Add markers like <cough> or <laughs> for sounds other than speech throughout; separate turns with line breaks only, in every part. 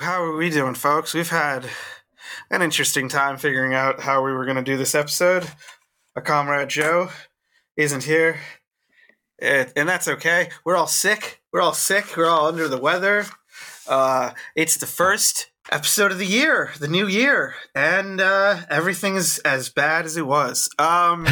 How are we doing, folks? We've had an interesting time figuring out how we were going to do this episode. Our comrade Joe isn't here, It- and that's okay. We're all sick. We're all sick. We're all under the weather. Uh, it's the first episode of the year, the new year, and uh, everything is as bad as it was. Um,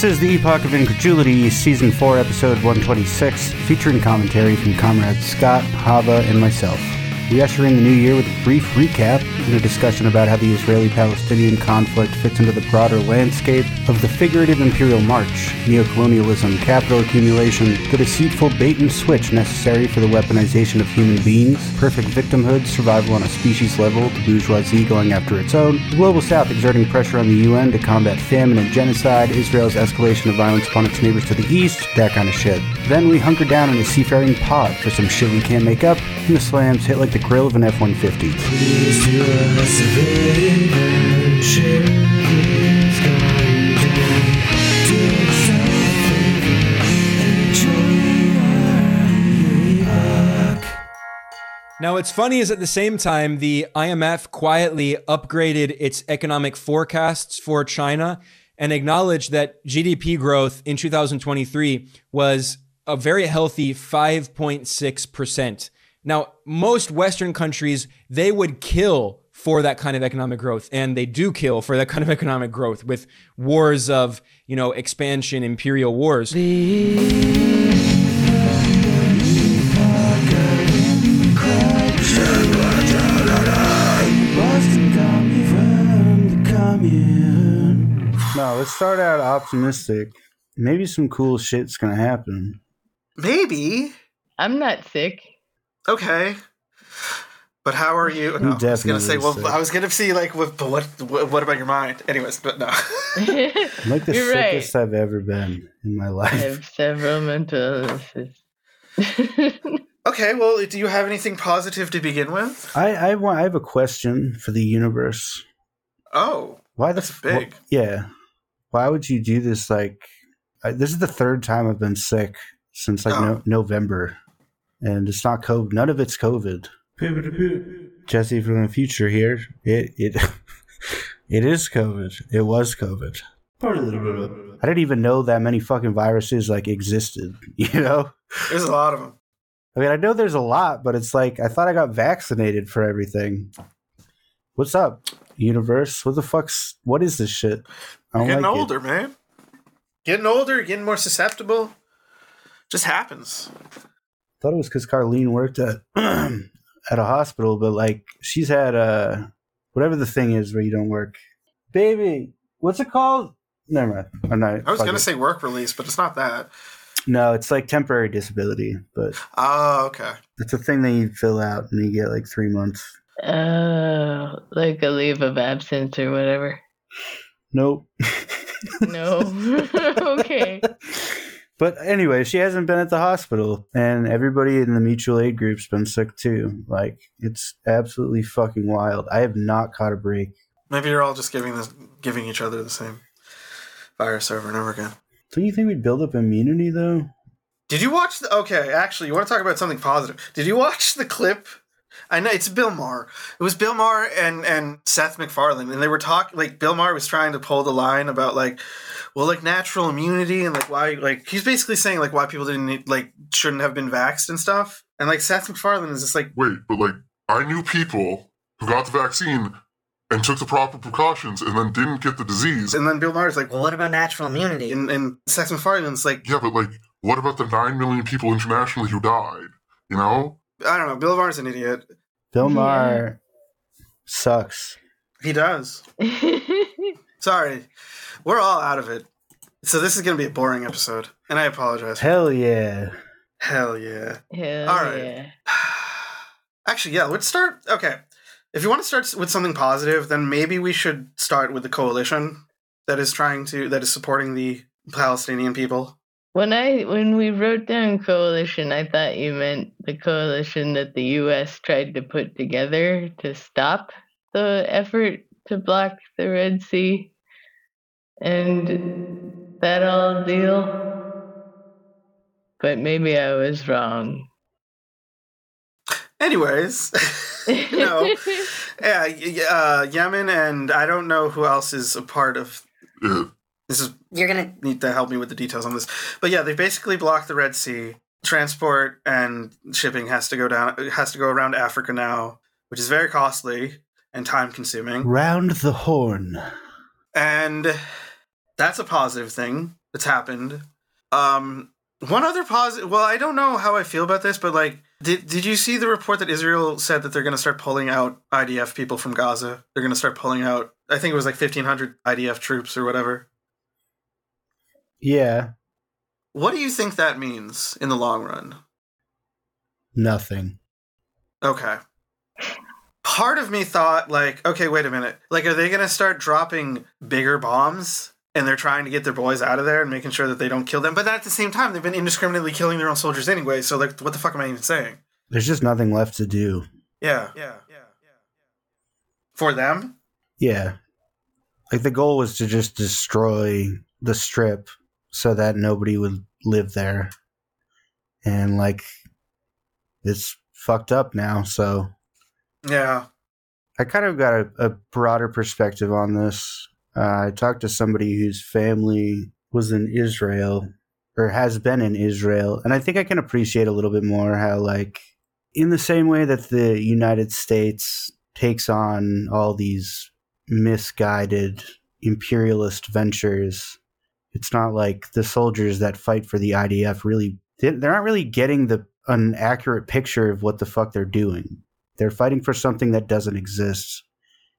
This is the Epoch of Incredulity, Season 4, Episode 126, featuring commentary from comrades Scott, Chava, and myself. We usher in the new year with a brief recap and a discussion about how the Israeli Palestinian conflict fits into the broader landscape of the figurative imperial march, neocolonialism, capital accumulation, the deceitful bait and switch necessary for the weaponization of human beings, perfect victimhood, survival on a species level, the bourgeoisie going after its own, the global south exerting pressure on the UN to combat famine and genocide, Israel's escalation of violence upon its neighbors to the east, that kind of shit. Then we hunker down in a seafaring pod for some shit we can't make up, and the slams hit like the grill of an F 150.
Now, what's funny is at the same time, the IMF quietly upgraded its economic forecasts for China and acknowledged that GDP growth in 2023 was a very healthy 5.6%. Now, most Western countries, they would kill for that kind of economic growth, and they do kill for that kind of <laughs> economic growth with wars of, you know, expansion, imperial wars.
No, let's start out optimistic. Maybe some cool shit's gonna happen.
maybe.
I'm not sick.
Okay. But how are you? No, I was gonna say. Well,
sick.
I was gonna see like, what, but what, what, what about your mind? Anyways, but no.
I'm <laughs> like the
You're right.
sickest I've ever been in my life.
I
life.
have several mental illnesses. <laughs>
okay. Well, do you have anything positive to begin with?
I, I want. I have a question for the universe.
Oh,
Why the
That's
f-
big.
yeah. Why would you do this? Like, I, this is the third time I've been sick since like
Oh.
no, November, and it's not COVID. None of it's COVID. Jesse from the future here. It it <laughs> it is COVID. It was COVID. I didn't even know that many fucking viruses like existed. <laughs> You know.
there's a lot of them.
I mean, I know there's a lot, but it's like I thought I got vaccinated for everything. What's up, universe? What the fuck's what is this shit? I
You're getting
like it.
older, man. Getting older, getting more susceptible. Just happens.
Thought it was because Carlene worked at <clears throat> at a hospital, but like she's had uh whatever the thing is where you don't work. Baby, what's it called? Never mind. I'm not.
I was gonna
it.
say work release, but it's not that.
no. It's like temporary disability, but
Oh, okay.
it's a thing that you fill out and you get like three months.
Oh, like a leave of absence or whatever.
Nope.
No. <laughs> okay. <laughs>
But anyway, she hasn't been at the hospital, and everybody in the mutual aid group's been sick too. Like it's absolutely fucking wild. I have not caught a break.
Maybe you're all just giving this, giving each other the same virus over and over again.
Don't you think we'd build up immunity though?
Did you watch the? Okay, actually, you want to talk about something positive? Did you watch the clip? I know it's Bill Maher. It was Bill Maher and and Seth MacFarlane, and they were talking. Like Bill Maher was trying to pull the line about like, well, like natural immunity and like why like he's basically saying like why people didn't need, like shouldn't have been vaxxed and stuff. And like Seth MacFarlane is just like,
Wait, but like, I knew people who got the vaccine and took the proper precautions and then didn't get the disease.
and then Bill Maher's like,
Well, what about natural immunity?
and and Seth MacFarlane's like,
Yeah, but like, what about the 9 million people internationally who died? You know?
I don't know. Bill Maher's an idiot.
Bill
Yeah.
Maher sucks.
He does. <laughs> Sorry, we're all out of it. So this is gonna be a boring episode, and I apologize.
Hell yeah.
Hell yeah.
Hell
All right.
yeah. <sighs>
Actually, yeah, let's start. Okay. If you want to start with something positive, then maybe we should start with the coalition that is trying to, that is supporting the Palestinian people.
When I when we wrote down coalition, I thought you meant the coalition that the U.S. tried to put together to stop the effort to block the Red Sea and that all deal. but maybe I was wrong.
Anyways, <laughs> no, <laughs> yeah, uh, Yemen, and I don't know who else is a part of.
Yeah.
This is
You're gonna
need to help me with the details on this, but yeah, they basically blocked the Red Sea. Transport and shipping has to go down. Has to go around Africa now, which is very costly and time consuming.
Round the horn.
and that's a positive thing that's happened. Um, one other positive. Well, I don't know how I feel about this, but like, did did you see the report that Israel said that they're going to start pulling out IDF people from Gaza? They're going to start pulling out. I think it was like fifteen hundred IDF troops or whatever.
Yeah,
What do you think that means in the long run?
nothing.
Okay. Part of me thought, like, okay, wait a minute. Like, are they going to start dropping bigger bombs? And they're trying to get their boys out of there and making sure that they don't kill them. But at the same time, they've been indiscriminately killing their own soldiers anyway. So, like, what the fuck am I even saying?
There's just nothing left to do.
Yeah. Yeah. Yeah. For them?
Yeah. Like the goal was to just destroy the strip so that nobody would live there. And like it's fucked up now, so
Yeah.
I kind of got a, a broader perspective on this. Uh, I talked to somebody whose family was in Israel or has been in Israel, and I think I can appreciate a little bit more how, like, in the same way that the United States takes on all these misguided imperialist ventures, it's not like the soldiers that fight for the IDF really, they- they're not really getting the an accurate picture of what the fuck they're doing. They're fighting for something that doesn't exist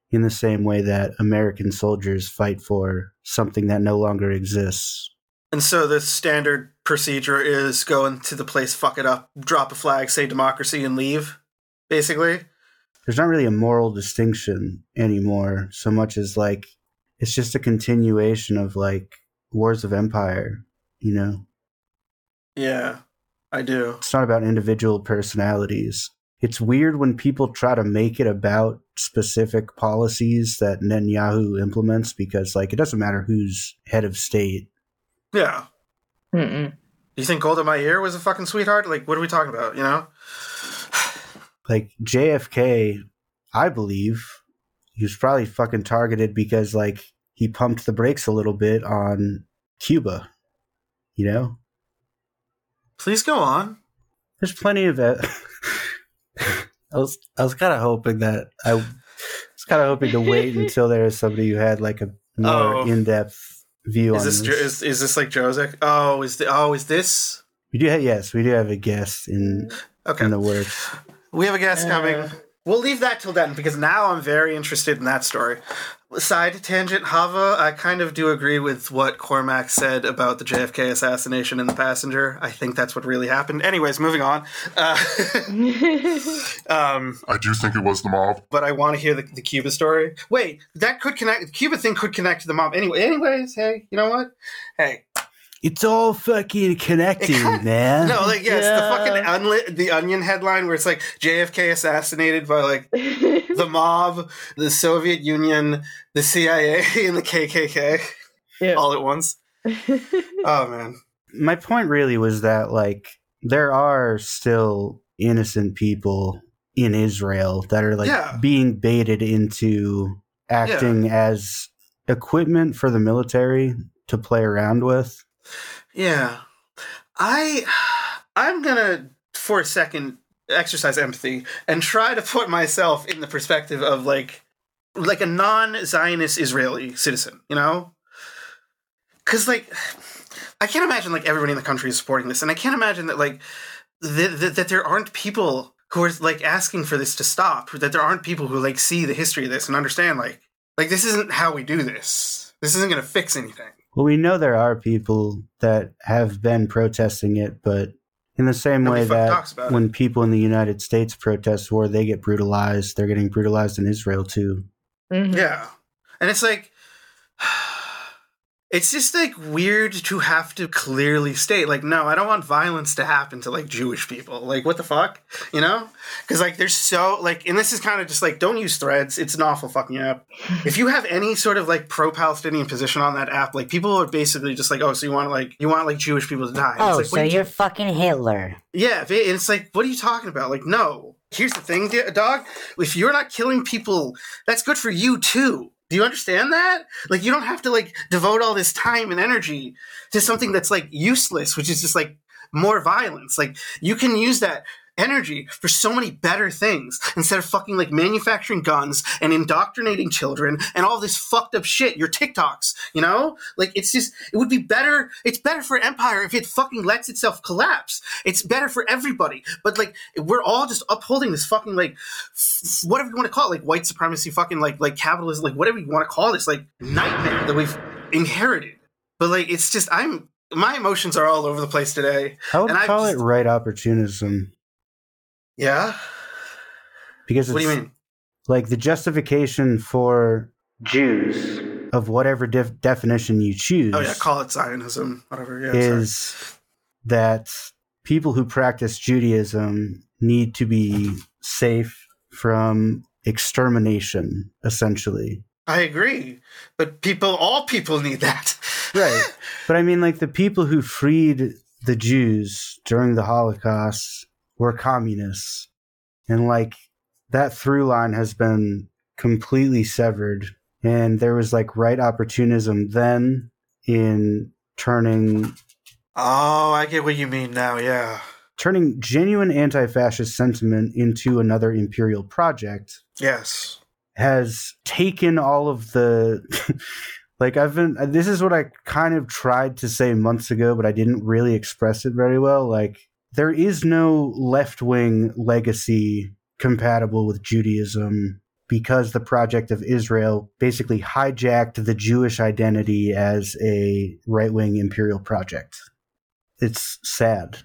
in the same way that American soldiers fight for something that no longer exists.
And so the standard procedure is go into the place, fuck it up, drop a flag, say democracy, and leave, basically.
There's not really a moral distinction anymore, so much as like it's just a continuation of like wars of empire, you know?
Yeah, I do.
It's not about individual personalities. It's weird when people try to make it about specific policies that Netanyahu implements because like it doesn't matter who's head of state.
Yeah.
Mm-mm.
You think Golda Meir was a fucking sweetheart? Like, what are we talking about, you know?
like JFK, I believe he was probably fucking targeted because like he pumped the brakes a little bit on Cuba. You know,
Please go on.
there's plenty of. it. <laughs> I was I was kind of hoping that I was kind of hoping to wait <laughs> until there was somebody who had like a more
Oh.
in depth view
Is
on
this
this.
Is, is this like Josek? Oh, is the, oh is this
we do have, yes, we do have a guest in
okay?
in the works.
We have a guest
Uh.
coming. We'll leave that till then because now I'm very interested in that story. Side tangent, Chava, I kind of do agree with what Cormac said about the JFK assassination and the passenger. I think that's what really happened. Anyways, moving on. <laughs> Uh, <laughs> um,
I do think it was the mob.
but I want to hear the, the Cuba story. Wait, that could connect. The Cuba thing could connect to the mob. Anyway, anyways, hey, you know what? Hey,
It's all fucking connected,
kinda-
man.
no, like yes, the
Yeah.
fucking unlit, the Onion headline where it's like JFK assassinated by like <laughs> the mob, the Soviet Union, the CIA, <laughs> and the KKK
yeah.
all at once. <laughs> Oh man,
my point really was that like there are still innocent people in Israel that are like
Yeah.
being baited into acting as equipment for the military to play around with.
Yeah. I, I'm gonna for a second exercise empathy and try to put myself in the perspective of like, like a non-Zionist Israeli citizen. You know, because like I can't imagine like everybody in the country is supporting this, and I can't imagine that like that, that, that there aren't people who are like asking for this to stop. That there aren't people who like see the history of this and understand like like this isn't how we do this. This isn't going to fix anything.
Well, we know there are people that have been protesting it, but in the same
Nobody
way that
talks about it.
when people in the United States protest war, they get brutalized, they're getting brutalized in Israel too.
Mhm.
Yeah, and it's like it's just like weird to have to clearly state like no i don't want violence to happen to like jewish people like what the fuck you know because like there's so like and this is kind of just like don't use threads it's an awful fucking app if you have any sort of like pro-palestinian position on that app like people are basically just like oh so you want like you want like jewish people to die
Oh,
like,
so
what do you-
you're fucking Hitler.
yeah, and it's like, what are you talking about? Like, no. Here's the thing, dog. If you're not killing people, that's good for you too. Do you understand that? Like, you don't have to like devote all this time and energy to something that's like useless, which is just like more violence. Like, you can use that energy for so many better things instead of fucking like manufacturing guns and indoctrinating children and all this fucked up shit your tiktoks you know? Like it's just it would be better it's better for empire if it fucking lets itself collapse. It's better for everybody. But like we're all just upholding this fucking like f- whatever you want to call it like white supremacy fucking like like capitalism like whatever you want to call this like nightmare that we've inherited. But like it's just i'm my emotions are all over the place today.
I would
And I
call
just-
it right opportunism
yeah
because it's
what do you mean
like the justification for Jews of whatever def- definition you choose.
Oh yeah, call it Zionism, whatever. Yeah, sorry.
is that people who practice Judaism need to be safe from extermination, essentially.
I agree, but people, all people need that. <laughs>
Right. But I mean, like, the people who freed the Jews during the Holocaust were communists. And, like, that through line has been completely severed. And there was, like, right opportunism then in turning
oh, I get what you mean now. Yeah.
turning genuine anti-fascist sentiment into another imperial project
Yes.
has taken all of the <laughs> like I've been this is what I kind of tried to say months ago but I didn't really express it very well like there is no left-wing legacy compatible with Judaism because the project of Israel basically hijacked the Jewish identity as a right-wing imperial project it's sad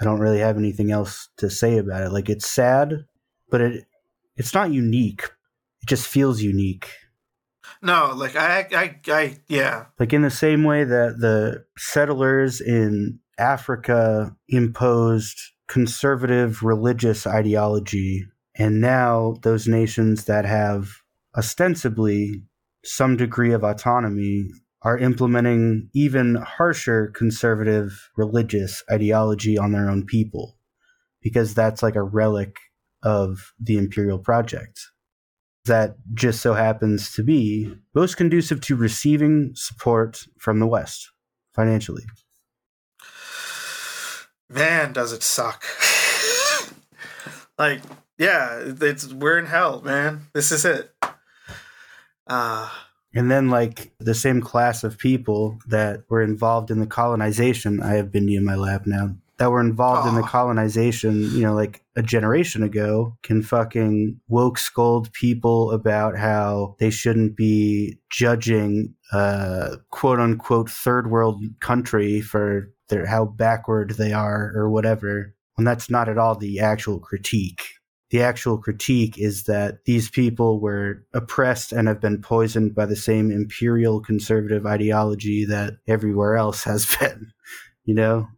I don't really have anything else to say about it. Like it's sad, but it it's not unique. It just feels unique.
No, like I, I, I, yeah.
Like in the same way that the settlers in Africa imposed conservative religious ideology, and now those nations that have ostensibly some degree of autonomy are implementing even harsher conservative religious ideology on their own people because that's like a relic of the imperial project. That just so happens to be most conducive to receiving support from the west financially
Man, does it suck. like, yeah, it's we're in hell, man. This is it. Uh
and then like the same class of people that were involved in the colonization i have bindi in my lap now that were involved in the colonization you know like a generation ago can fucking woke scold people about how they shouldn't be judging a quote unquote third world country for their how backward they are or whatever And that's not at all the actual critique the actual critique is that these people were oppressed and have been poisoned by the same imperial conservative ideology that everywhere else has <laughs> been. You know,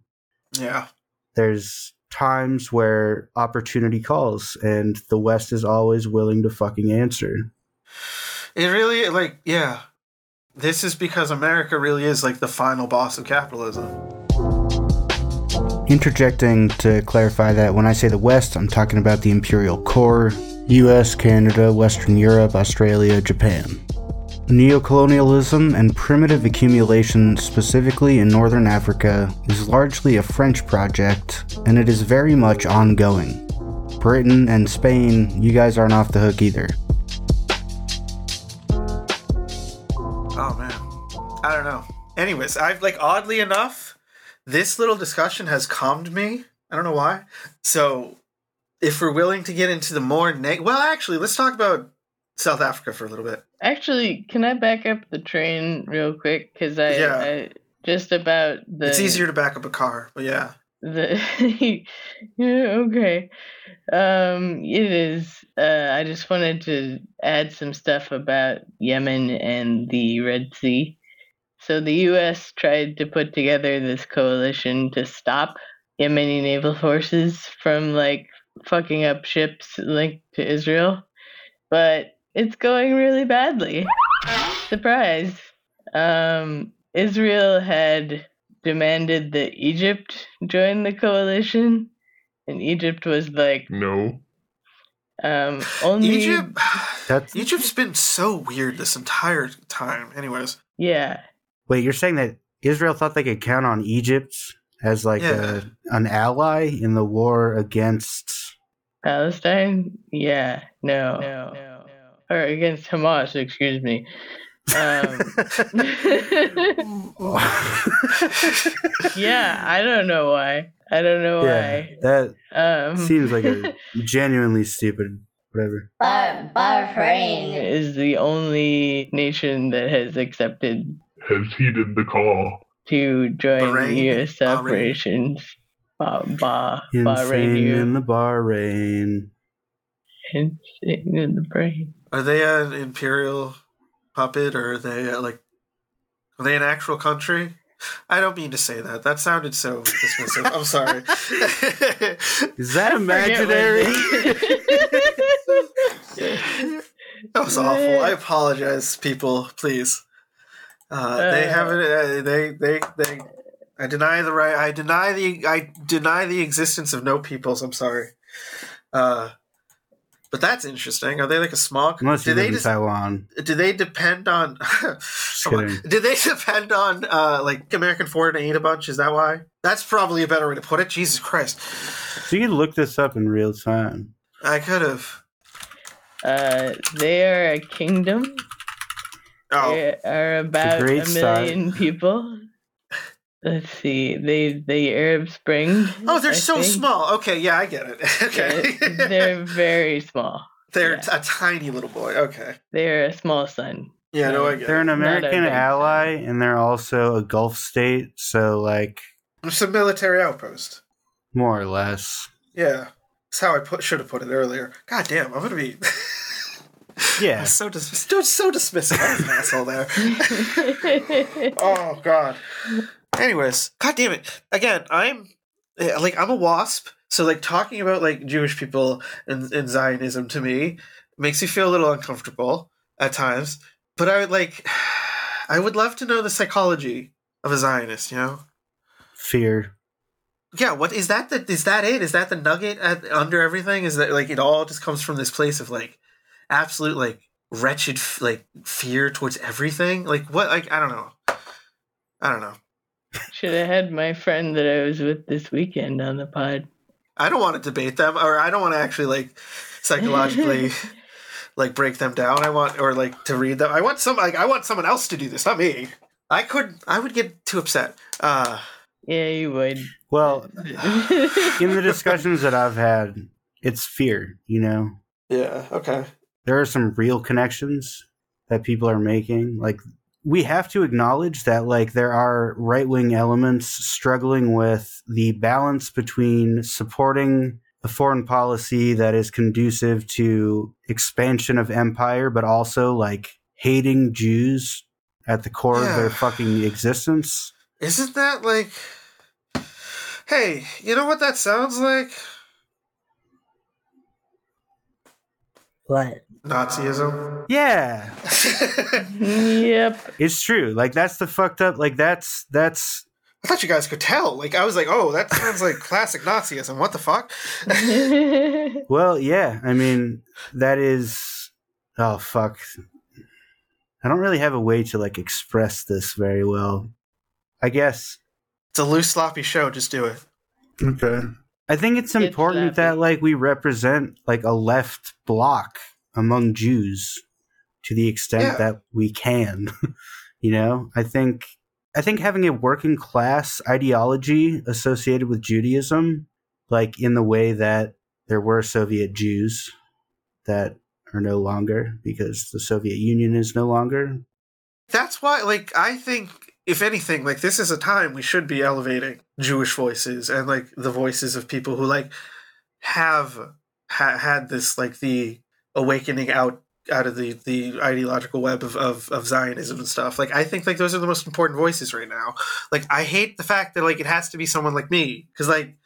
yeah.
there's times where opportunity calls, and the West is always willing to fucking answer.
It really like yeah. This is because America really is like the final boss of capitalism.
Interjecting to clarify that when I say the West, I'm talking about the imperial core US, Canada, Western Europe, Australia, Japan. Neocolonialism and primitive accumulation, specifically in Northern Africa, is largely a French project, and it is very much ongoing. Britain and Spain, you guys aren't off the hook either.
Oh man. I don't know. Anyways, I've like oddly enough, this little discussion has calmed me. I don't know why. So if we're willing to get into the more neg well actually let's talk about South Africa for a little bit.
Actually, can I back up the train real quick? Because I,
Yeah.
I just about the.
It's easier to back up a car, but yeah.
The <laughs> yeah, okay. Um, it is. Uh, I just wanted to add some stuff about Yemen and the Red Sea. So the U.S. tried to put together this coalition to stop Yemeni naval forces from like fucking up ships linked to Israel, but it's going really badly. Surprise. Um, Israel had demanded that Egypt join the coalition, and Egypt was like,
No.
um, only
Egypt.
That's
Egypt's been so weird this entire time. Anyways,
yeah,
wait. You're saying that Israel thought they could count on Egypt as like
Yeah.
a, an ally in the war against.
Palestine. Yeah, no, no, no, or against Hamas. Excuse me. Um, <laughs> yeah, I don't know why. I don't know
yeah,
why.
that
Um,
seems like a <laughs> genuinely stupid. Whatever.
Bah- Bahrain.
is the only nation that has accepted
Has heeded the call.
to join
Bahrain?
U.S.
Bahrain.
operations. Ba ba
Insane
Bahrain,
in the Bahrain.
insane in the brain.
are they an imperial puppet or are they uh, like? Are they an actual country? I don't mean to say that. That sounded so dismissive. I'm sorry. <laughs>
Is that imaginary? <laughs>
that was awful. I apologize, people. Please. Uh, they
Uh.
haven't. Uh, they. They. They. I deny the right. I deny the. I deny the existence of no peoples. I'm sorry. Uh, but that's interesting. Are they like a small?
Unless
do
you
they
live in
just,
Taiwan.
do they depend on? <laughs> On. Do they depend on uh, like American foreign aid a bunch? Is that why? That's probably a better way to put it. Jesus Christ!
So you can look this up in real time.
I could have.
Uh, they are a kingdom.
Oh,
They are about
great
a million people. Let's see. They the Arab Spring.
oh, they're
I
so
think.
small. Okay, yeah, I get it. <laughs> okay,
Yeah, they're very small.
They're
yeah.
a tiny little boy. Okay.
They're a small sun.
Yeah, no, I get
They're
it.
an American
big
ally, and they're also a Gulf state. So, like,
It's a military outpost.
more or less.
Yeah. That's how I put should have put it earlier. God damn, I'm gonna be <laughs>
Yeah.
so dis- so, so dismissive. I was an asshole there. <laughs> Oh god. Anyways, god damn it. Again, I'm eh, like I'm a wasp, so like talking about like Jewish people and, and Zionism to me makes me feel a little uncomfortable at times. But I would like <sighs> I would love to know the psychology of a Zionist, you know?
Fear.
Yeah, what is that? The, is that it? Is that the nugget at, under everything? Is that like it all just comes from this place of like absolute like wretched like fear towards everything? Like what? Like I don't know. I don't know.
Should have had my friend that I was with this weekend on the pod.
I don't want to debate them, or I don't want to actually like psychologically <laughs> like break them down. I want or like to read them. I want some like I want someone else to do this, not me. I could. I would get too upset. Uh
Yeah, you would.
Well, <laughs> in the discussions that I've had, it's fear, you know?
yeah. Okay.
There are some real connections that people are making. Like, we have to acknowledge that, like, there are right wing elements struggling with the balance between supporting a foreign policy that is conducive to expansion of empire, but also, like, hating Jews at the core of their fucking existence.
Isn't that like? Hey, you know what that sounds like?
What?
Nazism.
Yeah. <laughs>
yep.
It's true. Like that's the fucked up. Like that's that's
I thought you guys could tell. Like I was like, oh, that sounds like classic Nazism. What the fuck? <laughs>
well, yeah. I mean, that is. Oh fuck. I don't really have a way to like express this very well. I guess.
It's a loose, sloppy show. Just do it.
Okay. I think it's important
slappy.
that like we represent like a left bloc among Jews to the extent
Yeah.
that we can. <laughs> you know, I think I think having a working class ideology associated with Judaism, like in the way that there were Soviet Jews that are no longer because the Soviet Union is no longer.
That's why, like, I think if anything, like this is a time we should be elevating Jewish voices and like the voices of people who like have ha- had this like the awakening out out of the the ideological web of, of of Zionism and stuff. Like I think like those are the most important voices right now. Like I hate the fact that like it has to be someone like me because like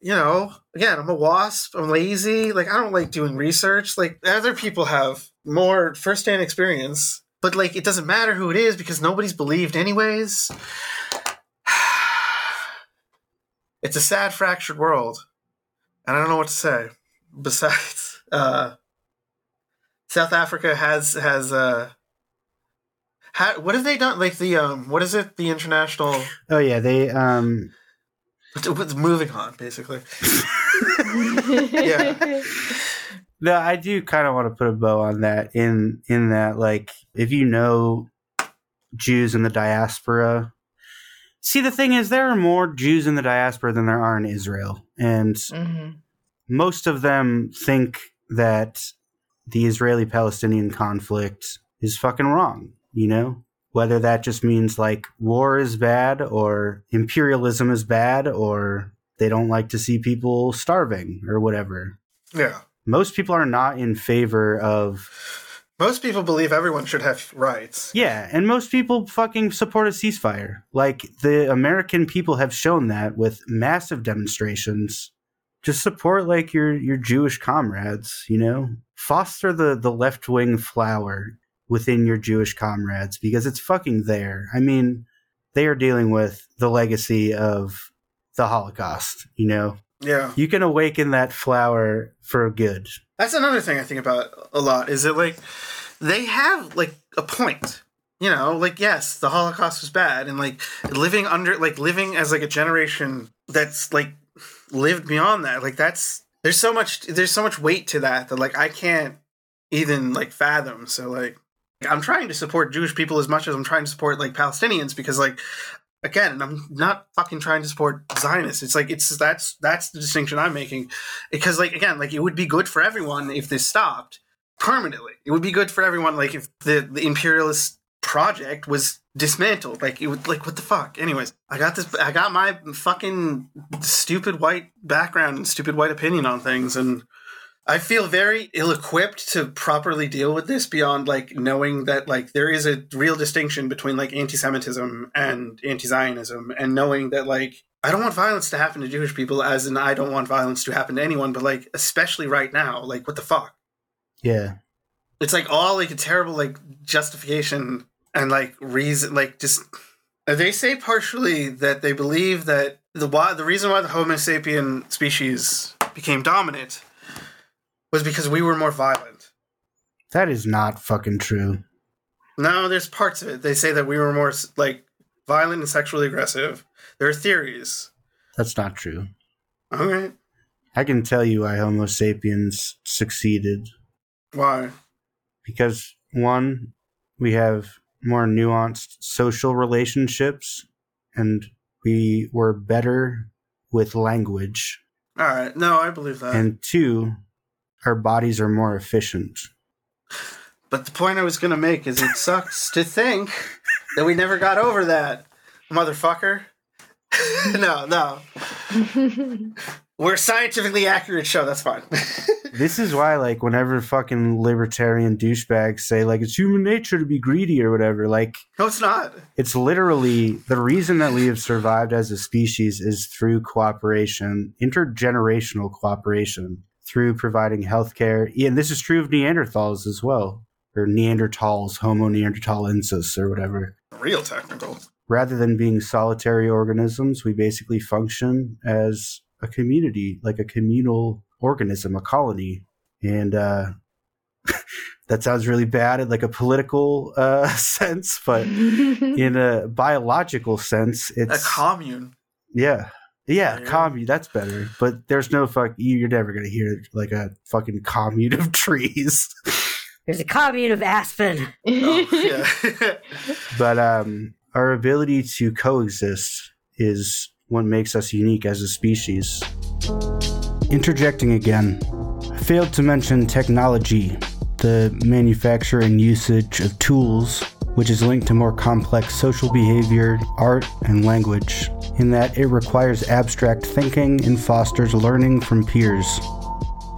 you know again I'm a wasp. I'm lazy. Like I don't like doing research. Like other people have more firsthand experience. But like it doesn't matter who it is because nobody's believed anyways. <sighs> It's a sad, fractured world, and I don't know what to say. Besides, <laughs> uh, South Africa has has uh, ha- what have they done? Like the um, what is it? The international.
Oh yeah, they um
It's moving on, basically. <laughs> Yeah.
No, I do kind of want to put a bow on that. In in that, like, if you know Jews in the diaspora, see, the thing is, there are more Jews in the diaspora than there are in Israel, and
hmm
most of them think that the Israeli-Palestinian conflict is fucking wrong. You know, whether that just means like war is bad, or imperialism is bad, or they don't like to see people starving, or whatever
Yeah.
most people are not in favor of
Most people believe everyone should have rights.
yeah and most people fucking support a ceasefire like the american people have shown that with massive demonstrations just support like your your jewish comrades you know foster the the left-wing flower within your jewish comrades because it's fucking there i mean they are dealing with the legacy of the holocaust you know
Yeah.
you can awaken that flower for good
That's another thing I think about a lot is that like they have like a point. You know, like yes, the Holocaust was bad and like living under like living as like a generation that's like lived beyond that. Like that's there's so much there's so much weight to that that like I can't even like fathom. So like I'm trying to support Jewish people as much as I'm trying to support like Palestinians because like again, I'm not fucking trying to support Zionists. It's like it's that's that's the distinction I'm making because like again like it would be good for everyone if this stopped permanently it would be good for everyone like if the, the imperialist project was dismantled. Like it would like what the fuck? Anyways i got this i got my fucking stupid white background and stupid white opinion on things and i feel very ill-equipped to properly deal with this beyond like knowing that like there is a real distinction between like anti-semitism and anti-zionism and knowing that like I don't want violence to happen to Jewish people, as in I don't want violence to happen to anyone, but like especially right now, like what the fuck?
yeah.
It's like all like a terrible like justification and like reason, like just they say partially that they believe that the why the reason why the Homo sapien species became dominant was because we were more violent.
That is not fucking true.
No, there's parts of it. They say that we were more like violent and sexually aggressive. There are theories.
That's not true.
All right,
I can tell you why Homo sapiens succeeded.
why?
Because, one, we have more nuanced social relationships, and we were better with language.
All right, no, I believe that.
And two, our bodies are more efficient.
But the point I was going to make is it sucks to think that we never got over that, motherfucker. <laughs> no, no. <laughs> We're a scientifically accurate show. That's fine. <laughs>
This is why, like, whenever fucking libertarian douchebags say, like, it's human nature to be greedy or whatever, like,
no, it's not.
it's literally the reason that we have survived as a species is through cooperation, intergenerational cooperation, through providing healthcare. And this is true of Neanderthals as well, or Neanderthals, Homo neanderthalensis, or whatever.
Real technical.
Rather than being solitary organisms, we basically function as a community, like a communal organism, a colony. And uh, <laughs> that sounds really bad in like a political uh, <laughs> sense, but <laughs> in a biological sense, it's A
commune.
yeah, yeah,
Yeah.
commune. That's better. But there's no fuck. you- You're never gonna hear like a fucking commune of trees.
There's a commune of Aspen.
Yeah.
but um, our ability to coexist is what makes us unique as a species. Interjecting again, I failed to mention technology, the manufacture and usage of tools, which is linked to more complex social behavior, art, and language, in that it requires abstract thinking and fosters learning from peers.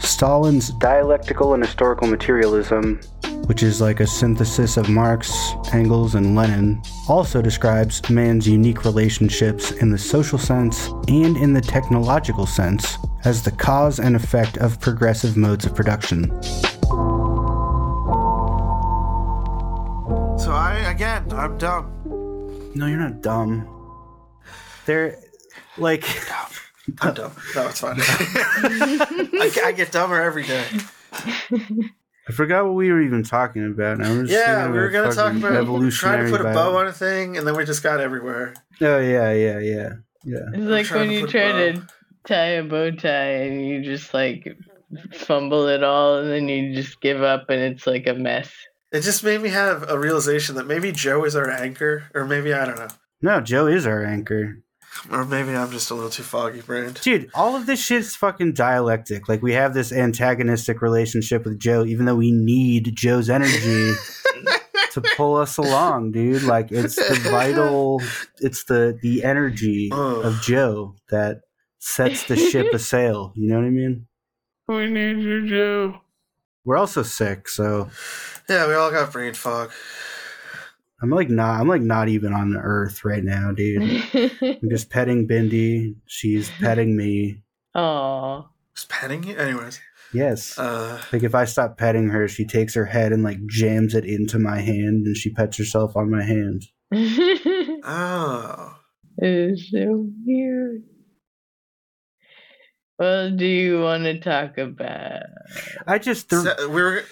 Stalin's dialectical and historical materialism which is like a synthesis of Marx, Engels, and Lenin, also describes man's unique relationships in the social sense and in the technological sense as the cause and effect of progressive modes of production.
So I again, I'm dumb.
No, you're not dumb. They're like. <laughs>
I'm dumb. No, it's fine. <laughs> <laughs> I, I get dumber every day.
I forgot what we were even talking about. I was
Yeah, we were gonna talk
fucking
about trying to put a bow on a thing, and then we just got everywhere.
Oh yeah, yeah, yeah, yeah.
It's like when you try to tie a bow tie and you just like fumble it all and then you just give up and it's like a mess.
It just made me have a realization that maybe Joe is our anchor, or maybe I don't know,
No, Joe is our anchor. <sighs>
or maybe I'm just a little too foggy brained.
Dude, all of this shit's fucking dialectic. Like we have this antagonistic relationship with Joe, even though we need Joe's energy <laughs> to pull us along, dude. Like it's the vital it's the the energy
Ugh.
of Joe that sets the ship <laughs> a sail. You know what I mean?
We need you, Joe.
We're also sick, so
Yeah, we all got brain fog.
I'm like not I'm like not even on Earth right now, dude. I'm just <laughs> petting Bindi. She's <laughs> petting me.
Aw.
Just petting you, anyways.
Yes.
Uh,
Like if I stop petting her, she takes her head and like jams it into my hand, and she pets herself on my hand. <laughs>
oh,
it's so weird. Well, do you want to talk about?
I just the,
So, we were.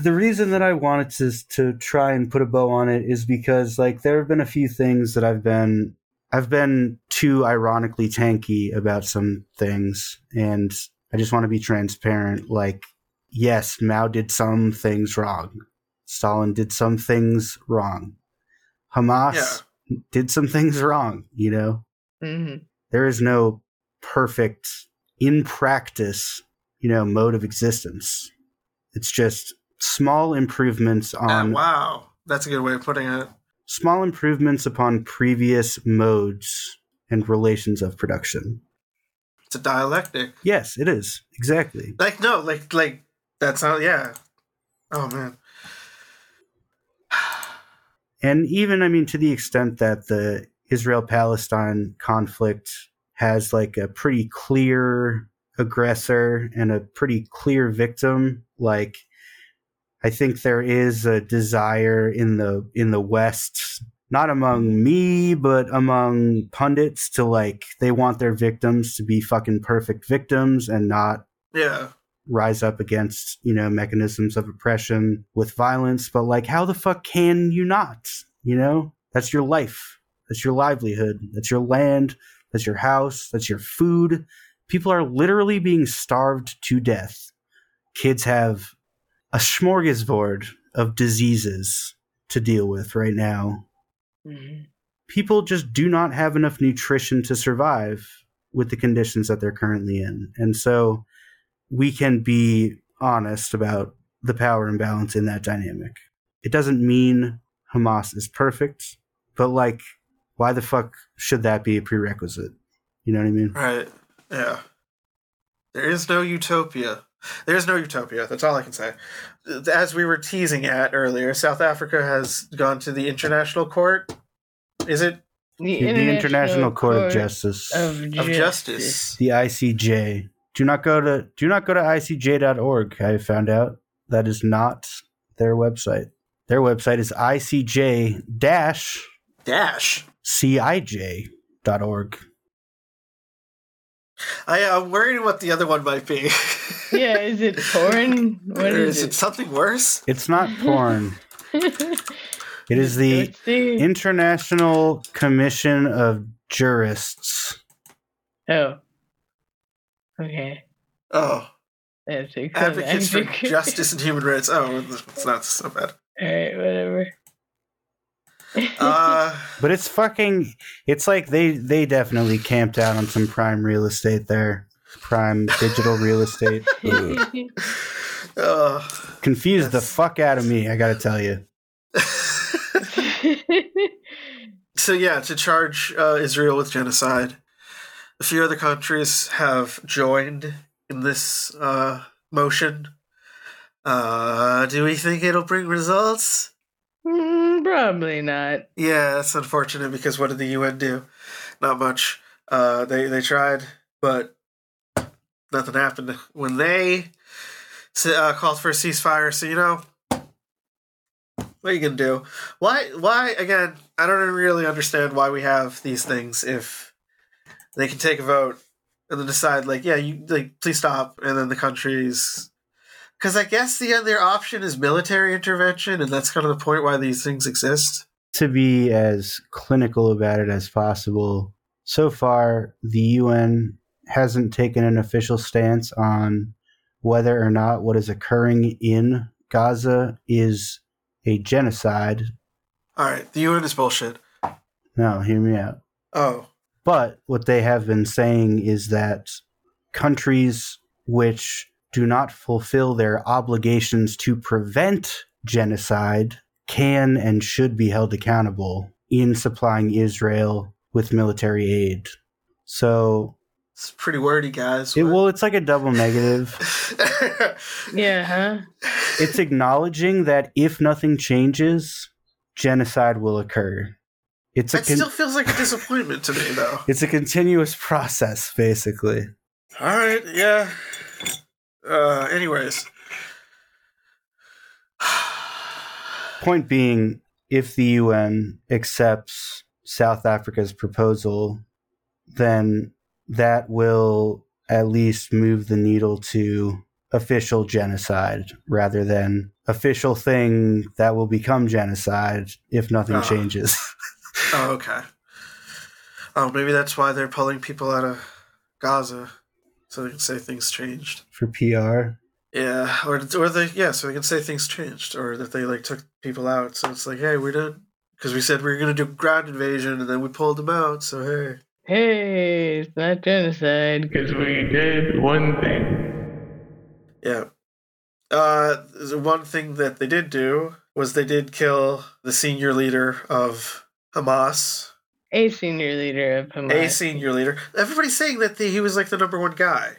The reason that I wanted to to try and put a bow on it is because like there have been a few things that I've been I've been too ironically tanky about some things, and I just want to be transparent. Like, yes, Mao did some things wrong. Stalin did some things wrong. Hamas did some things wrong. You know.
Mhm.
there is no perfect in practice you know mode of existence it's just small improvements
Ah,
on
wow, that's a good way of putting it.
small improvements upon previous modes and relations of production
It's a dialectic.
yes it is exactly
Like no, like like that's not. Yeah. Oh man.
and even i mean to the extent that the israel palestine conflict has like a pretty clear aggressor and a pretty clear victim like i think there is a desire in the in the west not among me but among pundits to like they want their victims to be fucking perfect victims and not
Yeah.
rise up against you know mechanisms of oppression with violence. But like how the fuck can you not you know? That's your life. That's your livelihood. That's your land. That's your house. That's your food. People are literally being starved to death. Kids have a smorgasbord of diseases to deal with right now
Mhm.
people just do not have enough nutrition to survive with the conditions that they're currently in. And so we can be honest about the power imbalance in that dynamic. It doesn't mean Hamas is perfect, but like, why the fuck should that be a prerequisite? You know what I mean?
Right. Yeah. There is no utopia. There's no utopia. That's all I can say. As we were teasing at earlier, South Africa has gone to the International Court. Is it
The,
The International Court of Justice,
of
of
Justice.
justice?
the ICJ. Do not go to do not go to icj.org. I found out that is not their website. Their website is icj dash
Dash.
cij.org.
I am worried what the other one might be.
Yeah, is it porn? <laughs> What
or
is,
is it something worse?
It's not porn. <laughs> It is the International Commission of Jurists.
oh. Okay.
Oh,
That's a
advocates for justice and human rights. Oh, it's not so bad.
Alright, whatever.
Uh,
But it's fucking it's like they they definitely camped out on some prime real estate there. Prime digital real estate. <laughs>
Uh,
Confused the fuck out of me, I gotta tell you. <laughs>
so yeah, to charge uh, Israel with genocide, a few other countries have joined in this uh, motion. Uh, do we think it'll bring results?
Mm, probably not.
Yeah, that's unfortunate because what did the UN do? Not much. Uh, they they tried, but nothing happened when they uh, called for a ceasefire. So you know, what you gonna do? Why? Why again? I don't really understand why we have these things if they can take a vote and then decide like, yeah, you like please stop, and then the countries. Because I guess the other option is military intervention, and that's kind of the point why these things exist.
To be as clinical about it as possible, so far the UN hasn't taken an official stance on whether or not what is occurring in Gaza is a genocide.
All right, the UN is bullshit.
No, hear me out.
Oh,
But what they have been saying is that countries which do not fulfill their obligations to prevent genocide can and should be held accountable in supplying Israel with military aid. So,
it's pretty wordy, guys.
it, well, it's like a double negative. <laughs>
Yeah, huh?
It's acknowledging that if nothing changes, genocide will occur. It's a
That
con-
still feels like a disappointment to me, though.
it's a continuous process, basically.
All right, yeah. Uh, anyways, <sighs>
Point being, if the UN accepts South Africa's proposal, then that will at least move the needle to official genocide rather than official thing that will become genocide if nothing
Ah.
changes. <laughs>
oh, okay. Oh, maybe that's why they're pulling people out of Gaza, so they can say things changed.
For PR,
Yeah, or or they yeah, so they can say things changed, or that they like took people out. So it's like, hey, we're done because we said we were gonna do ground invasion, and then we pulled them out. So hey,
Hey, it's not genocide because we did one thing.
yeah. Uh, the one thing that they did do was they did kill the senior leader of Hamas,
A senior leader of Hamas.
a senior leader. Everybody's saying that the, he was like the number one guy.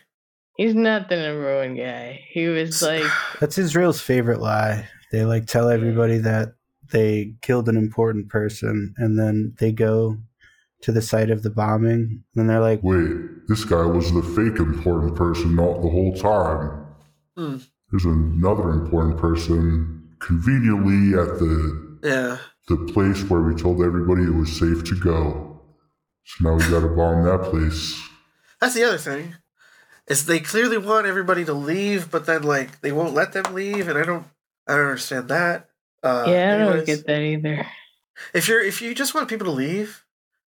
He's not the number one guy. He was like, <sighs>
that's Israel's favorite lie. They like tell everybody that they killed an important person and then they go to the site of the bombing and they're like,
Wait, this guy was the fake important person not the whole time.
Hmm.
There's another important person conveniently at the
Yeah,
the place where we told everybody it was safe to go. So now we gotta bomb that place.
that's the other thing. Is they clearly want everybody to leave, but then like they won't let them leave, and I don't, I don't understand that. Uh,
yeah, I don't
anyways.
get that either.
if you're if you just want people to leave,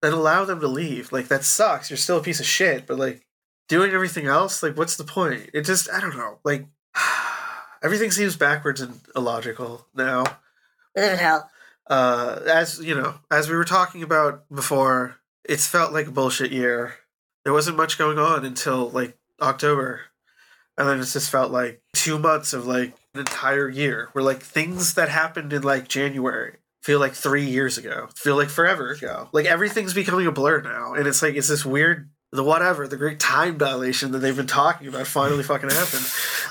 then allow them to leave. Like that sucks. You're still a piece of shit, but like doing everything else, like what's the point? It just I don't know. Like <sighs> everything seems backwards and illogical now.
What the hell?
Uh as you know, as we were talking about before, it's felt like a bullshit year. There wasn't much going on until like October. And then it's just felt like two months of like an entire year where like things that happened in like January feel like three years ago, feel like forever ago. Like everything's becoming a blur now. And it's like, it's this weird, the whatever, the great time dilation that they've been talking about finally fucking happened.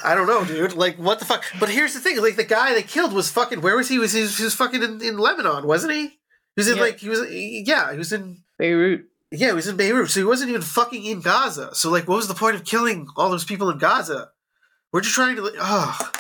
I don't know, dude. Like, what the fuck? But here's the thing like, the guy they killed was fucking, where was he? Was he, he was fucking in, in Lebanon, wasn't he? He was in
Yeah.
like, he was, yeah, he was in
Beirut.
yeah, he was in Beirut, so he wasn't even fucking in Gaza. So, like, what was the point of killing all those people in Gaza? We're just trying to, like, oh,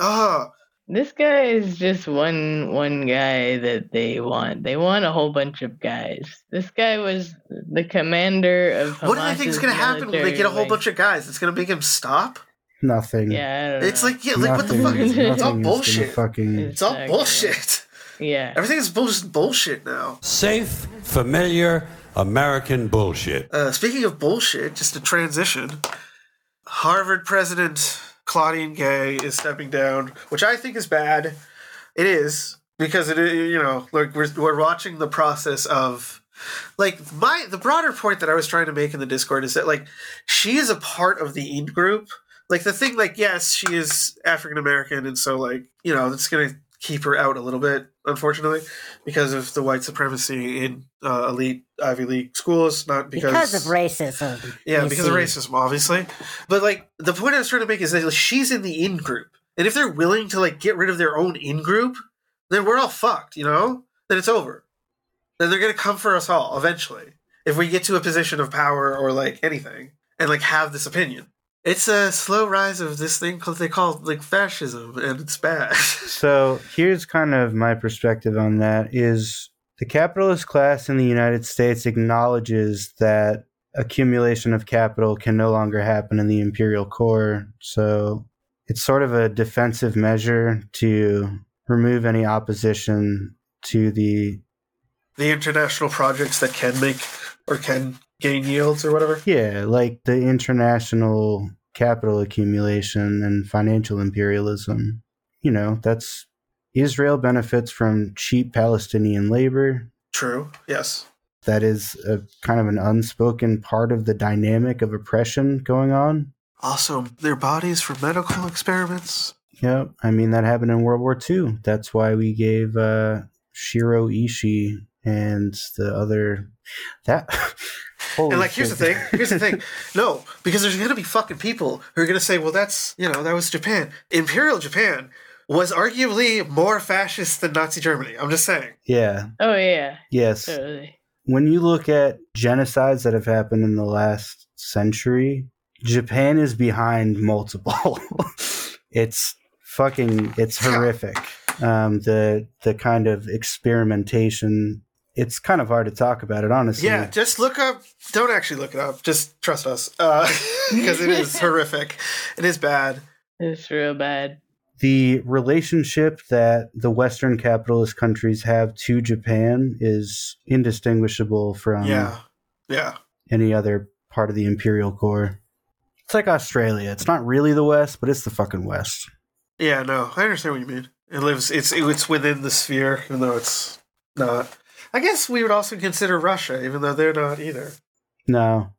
oh,
This guy is just one one guy that they want. They want a whole bunch of guys. This guy was the commander of.
what do they think is going to happen when they get a whole bunch of guys? It's going to make him stop?
Nothing.
Yeah,
It's like, yeah, like, what the fuck?
is-
It's all
gonna
bullshit.
Fucking,
It's all
Exactly.
bullshit.
yeah.
Everything is bullshit, bullshit now.
Safe, familiar, American bullshit.
Uh, speaking of bullshit, just a transition, Harvard president Claudine Gay is stepping down, which I think is bad. It is because it, you know, like we're we're watching the process of, like my the broader point that I was trying to make in the Discord is that like she is a part of the in group. Like the thing, like yes, she is African American, and so like you know that's gonna keep her out a little bit, unfortunately, because of the white supremacy in uh, elite Ivy League schools, not because
Because of racism.
yeah, because
see.
of racism, obviously. But like the point I was trying to make is that like, she's in the in group. And if they're willing to like get rid of their own in group, then we're all fucked, you know? Then it's over. Then they're gonna come for us all eventually. If we get to a position of power or like anything and like have this opinion. It's a slow rise of this thing called they call like fascism and it's bad. <laughs>
So here's kind of my perspective on that is the capitalist class in the United States acknowledges that accumulation of capital can no longer happen in the imperial core. So it's sort of a defensive measure to remove any opposition to the
the international projects that can make or can gain yields or whatever.
yeah, like the international capital accumulation and financial imperialism. You know, that's Israel benefits from cheap Palestinian labor.
True. Yes.
That is a kind of an unspoken part of the dynamic of oppression going on.
Also, their bodies for medical experiments.
Yeah, I mean that happened in World War II. That's why we gave uh, Shiro Ishii and the other that. <laughs> Holy
and like, here's the thing. Here's the thing. No, because there's gonna be fucking people who are gonna say, "Well, that's you know that was Japan. Imperial Japan was arguably more fascist than Nazi Germany." I'm just saying.
Yeah.
Oh yeah,
Yes.
totally.
When you look at genocides that have happened in the last century, Japan is behind multiple. <laughs> it's fucking. It's
Yeah.
horrific. Um, the the kind of experimentation. It's kind of hard to talk about it, honestly.
Yeah, just look up. Don't actually look it up. Just trust us, uh, <laughs> because it is <laughs> horrific. It is bad.
It's real bad.
the relationship that the Western capitalist countries have to Japan is indistinguishable from
yeah, yeah.
any other part of the imperial core. It's like Australia. It's not really the West, but it's the fucking West.
Yeah, no, I understand what you mean. It lives. It's it's within the sphere, even though it's not. I guess we would also consider Russia, even though they're not either.
No.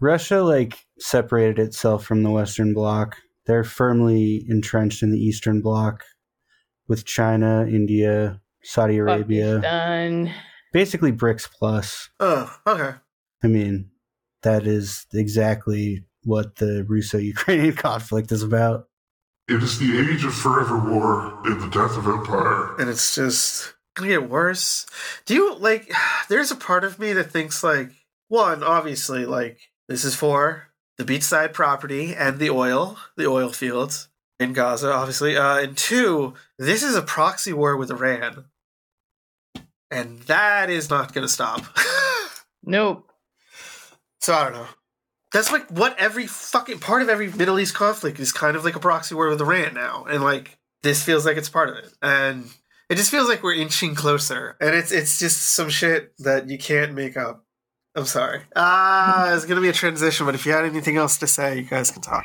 Russia like separated itself from the Western bloc. They're firmly entrenched in the Eastern bloc with China, India, Saudi Arabia.
Pakistan.
Basically BRICS plus.
Oh, okay.
I mean, that is exactly what the Russo Ukrainian <laughs> conflict is about.
It is the age of forever war and the death of empire.
And it's just gonna get worse. Do you like? <sighs> There's a part of me that thinks like one, obviously, like this is for the beachside property and the oil, the oil fields in Gaza, obviously. Uh, and two, this is a proxy war with Iran, and that is not gonna stop. <laughs>
Nope.
So I don't know. That's like what every fucking part of every Middle East conflict is kind of like a proxy war with Iran now, and like this feels like it's part of it, and it just feels like we're inching closer, and it's it's just some shit that you can't make up. I'm sorry. Ah, it's gonna be a transition, but if you had anything else to say, you guys can talk.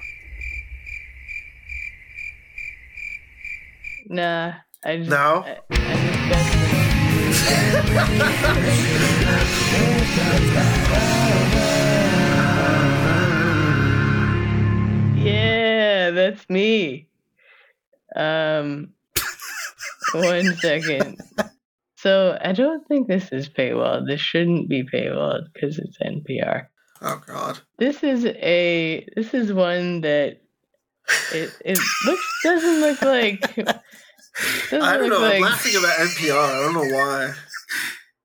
Nah. I just,
No?
I, I just got <laughs> Yeah, that's me. Um, one second. So I don't think this is paywalled. This shouldn't be paywalled because it's NPR.
Oh God.
This is a. This is one that it it looks doesn't look like. <laughs> Doesn't
I don't know. I'm laughing about NPR. I don't know why.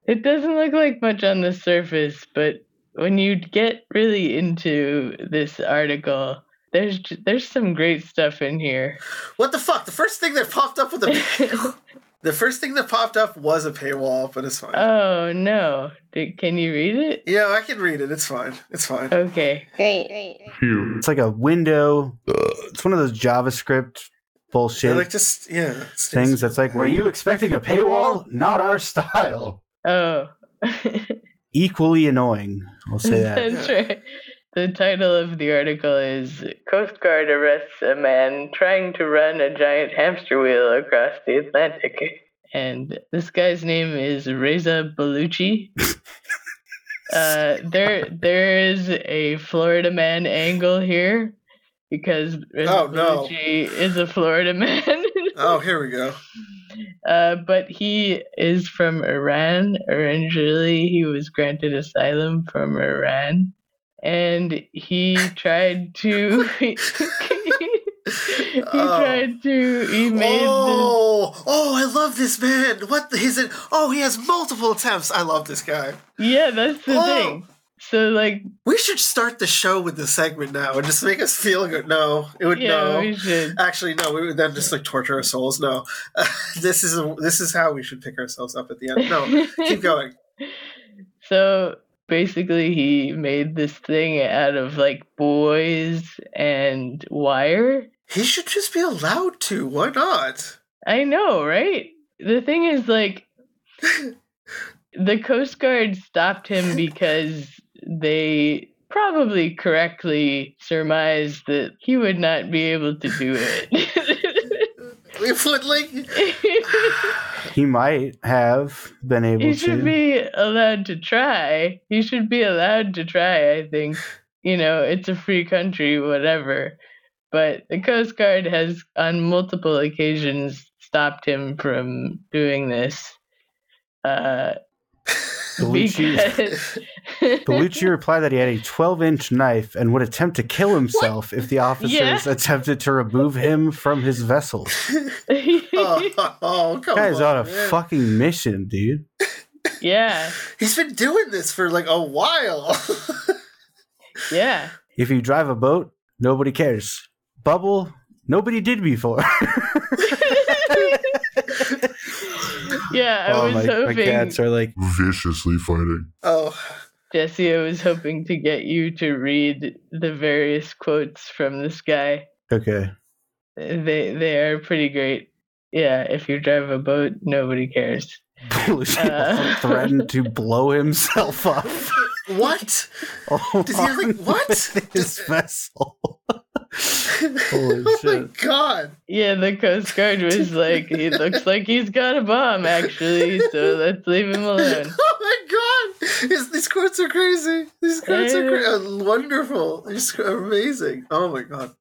It doesn't look like much on the surface, but when you get really into this article, there's there's some great stuff in here.
What the fuck? The first thing that popped up with the <laughs> the first thing that popped up was a paywall, but it's fine.
oh no! Did, can you read it?
yeah, I can read it. It's fine. It's fine.
Okay.
Great.
Phew.
It's like a window. It's one of those JavaScript bullshit
They're like just yeah it's-
things that's like, were you expecting a paywall? Not our style.
Oh. <laughs>
Equally annoying. I'll say that.
That's right. The title of the article is Coast Guard arrests a man trying to run a giant hamster wheel across the Atlantic. And this guy's name is Reza Baluchi. <laughs> uh, there, there is a Florida man angle here because Reza
Oh, no.
Is a Florida man. <laughs>
Oh, here we go.
Uh, but he is from Iran. Originally, he was granted asylum from Iran, and he tried to <laughs> he oh. tried to. He made. this-
Oh, oh, I love this man. What the, his? Oh, he has multiple attempts. I love this guy.
yeah, that's the
Oh.
thing. So like,
We should start the show with the segment now and just make us feel good. No, it would
yeah,
no.
we should.
Actually, no. We would then just like torture our souls. No, <laughs> this is a, this is how we should pick ourselves up at the end. No, keep <laughs> going.
So basically, he made this thing out of like boys and wire.
He should just be allowed to. Why not?
I know, right? The thing is, like, <laughs> the Coast Guard stopped him <laughs> because they probably correctly surmised that he would not be able to do it. <laughs>
We would like.
He might have been able to
he
to.
should be allowed to try. He should be allowed to try, I think. You know, it's a free country, whatever. But the Coast Guard has, on multiple occasions, stopped him from doing this. Uh, because <laughs>
Baluchi replied that he had a 12 inch knife and would attempt to kill himself if the officers
Yeah.
attempted to remove him from his vessel.
Oh, <laughs> oh come
Guy's
on,
on a
man.
fucking mission, dude.
yeah,
He's been doing this for like a while. <laughs>
yeah.
If you drive a boat, nobody cares. Bubble, nobody did before.
Yeah, I
oh,
was
my, my cats are like,
Viciously fighting.
oh,
Jesse, I was hoping to get you to read the various quotes from this guy.
okay.
They they are pretty great. Yeah, if you drive a boat, nobody cares.
Baluchi
Uh. <laughs>
threatened to blow himself up.
what? <laughs> Does he have like what?
With his vessel. <laughs> Holy
oh my god!
Yeah, the Coast Guard was <laughs> like, he looks like he's got a bomb, actually, so let's leave him alone. <laughs>
Oh my god! His, these quotes are crazy. These quotes are cra-
Yeah.
uh, wonderful. These are amazing. Oh my god!